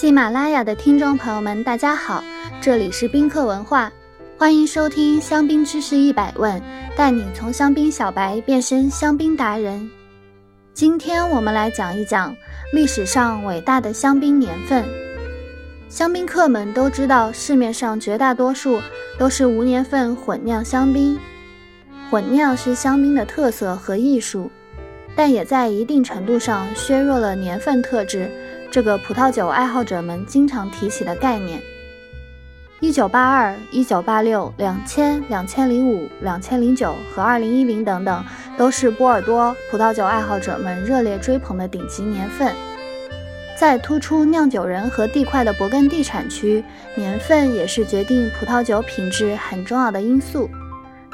喜马拉雅的听众朋友们，大家好，这里是宾客文化，欢迎收听香槟知识一百问，带你从香槟小白变身香槟达人。今天我们来讲一讲历史上伟大的香槟年份。香槟客们都知道，市面上绝大多数都是无年份混酿香槟。混酿是香槟的特色和艺术，但也在一定程度上削弱了年份特质。这个葡萄酒爱好者们经常提起的概念，一九八二、一九八六、两千、两千零五、两千零九和二零一零等等，都是波尔多葡萄酒爱好者们热烈追捧的顶级年份。在突出酿酒人和地块的勃艮第产区，年份也是决定葡萄酒品质很重要的因素。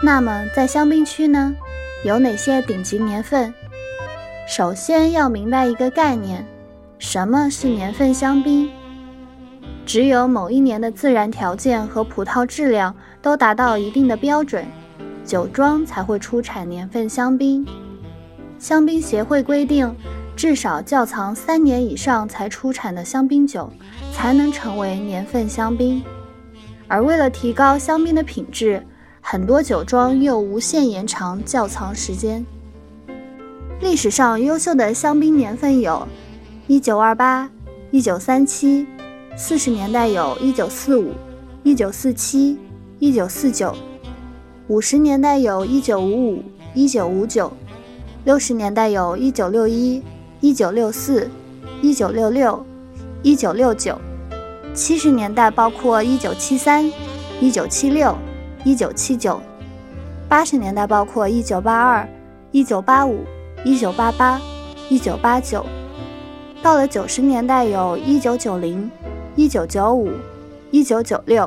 那么，在香槟区呢，有哪些顶级年份？首先要明白一个概念。什么是年份香槟？只有某一年的自然条件和葡萄质量都达到一定的标准，酒庄才会出产年份香槟。香槟协会规定，至少窖藏三年以上才出产的香槟酒才能成为年份香槟。而为了提高香槟的品质，很多酒庄又无限延长窖藏时间。历史上优秀的香槟年份有。一九二八、一九三七，四十年代有一九四五、一九四七、一九四九，五十年代有一九五五、一九五九，六十年代有一九六一、一九六四、一九六六、一九六九，七十年代包括一九七三、一九七六、一九七九，八十年代包括一九八二、一九八五、一九八八、一九八九。到了九十年代，有一九九零、一九九五、一九九六；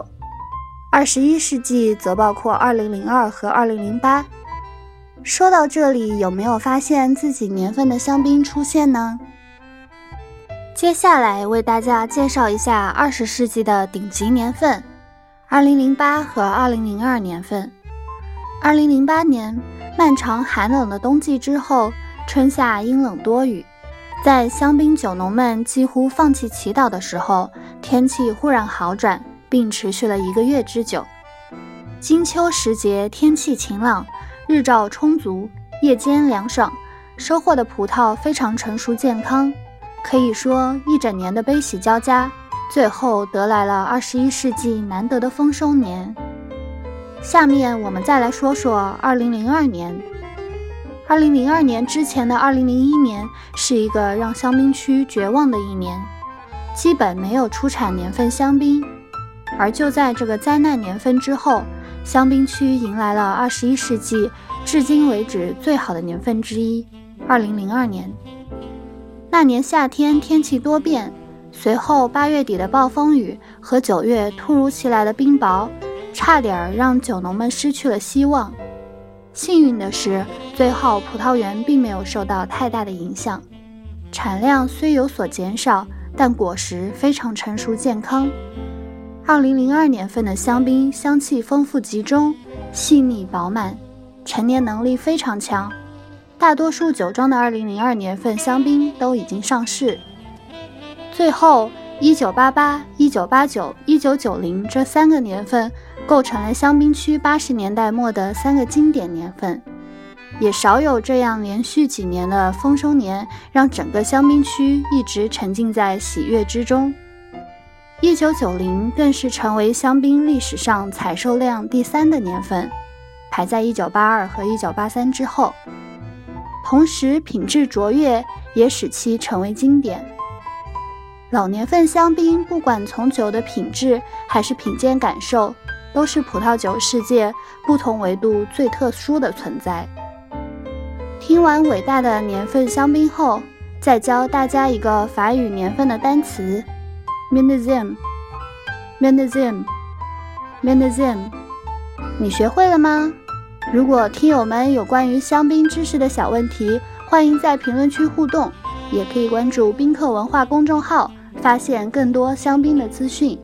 二十一世纪则包括二零零二和二零零八。说到这里，有没有发现自己年份的香槟出现呢？接下来为大家介绍一下二十世纪的顶级年份：二零零八和二零零二年份。二零零八年，漫长寒冷的冬季之后，春夏阴冷多雨。在香槟酒农们几乎放弃祈祷的时候，天气忽然好转，并持续了一个月之久。金秋时节，天气晴朗，日照充足，夜间凉爽，收获的葡萄非常成熟健康，可以说一整年的悲喜交加，最后得来了二十一世纪难得的丰收年。下面我们再来说说二零零二年。二零零二年之前的二零零一年是一个让香槟区绝望的一年，基本没有出产年份香槟。而就在这个灾难年份之后，香槟区迎来了二十一世纪至今为止最好的年份之一——二零零二年。那年夏天天气多变，随后八月底的暴风雨和九月突如其来的冰雹，差点让酒农们失去了希望。幸运的是，最后葡萄园并没有受到太大的影响，产量虽有所减少，但果实非常成熟健康。二零零二年份的香槟香气丰富集中，细腻饱满，陈年能力非常强。大多数酒庄的二零零二年份香槟都已经上市。最后，一九八八、一九八九、一九九零这三个年份。构成了香槟区八十年代末的三个经典年份，也少有这样连续几年的丰收年，让整个香槟区一直沉浸在喜悦之中。一九九零更是成为香槟历史上采收量第三的年份，排在一九八二和一九八三之后。同时，品质卓越也使其成为经典。老年份香槟，不管从酒的品质还是品鉴感受。都是葡萄酒世界不同维度最特殊的存在。听完伟大的年份香槟后，再教大家一个法语年份的单词 m i n i z i m m i n i z i m m i n i z i m 你学会了吗？如果听友们有关于香槟知识的小问题，欢迎在评论区互动，也可以关注宾客文化公众号，发现更多香槟的资讯。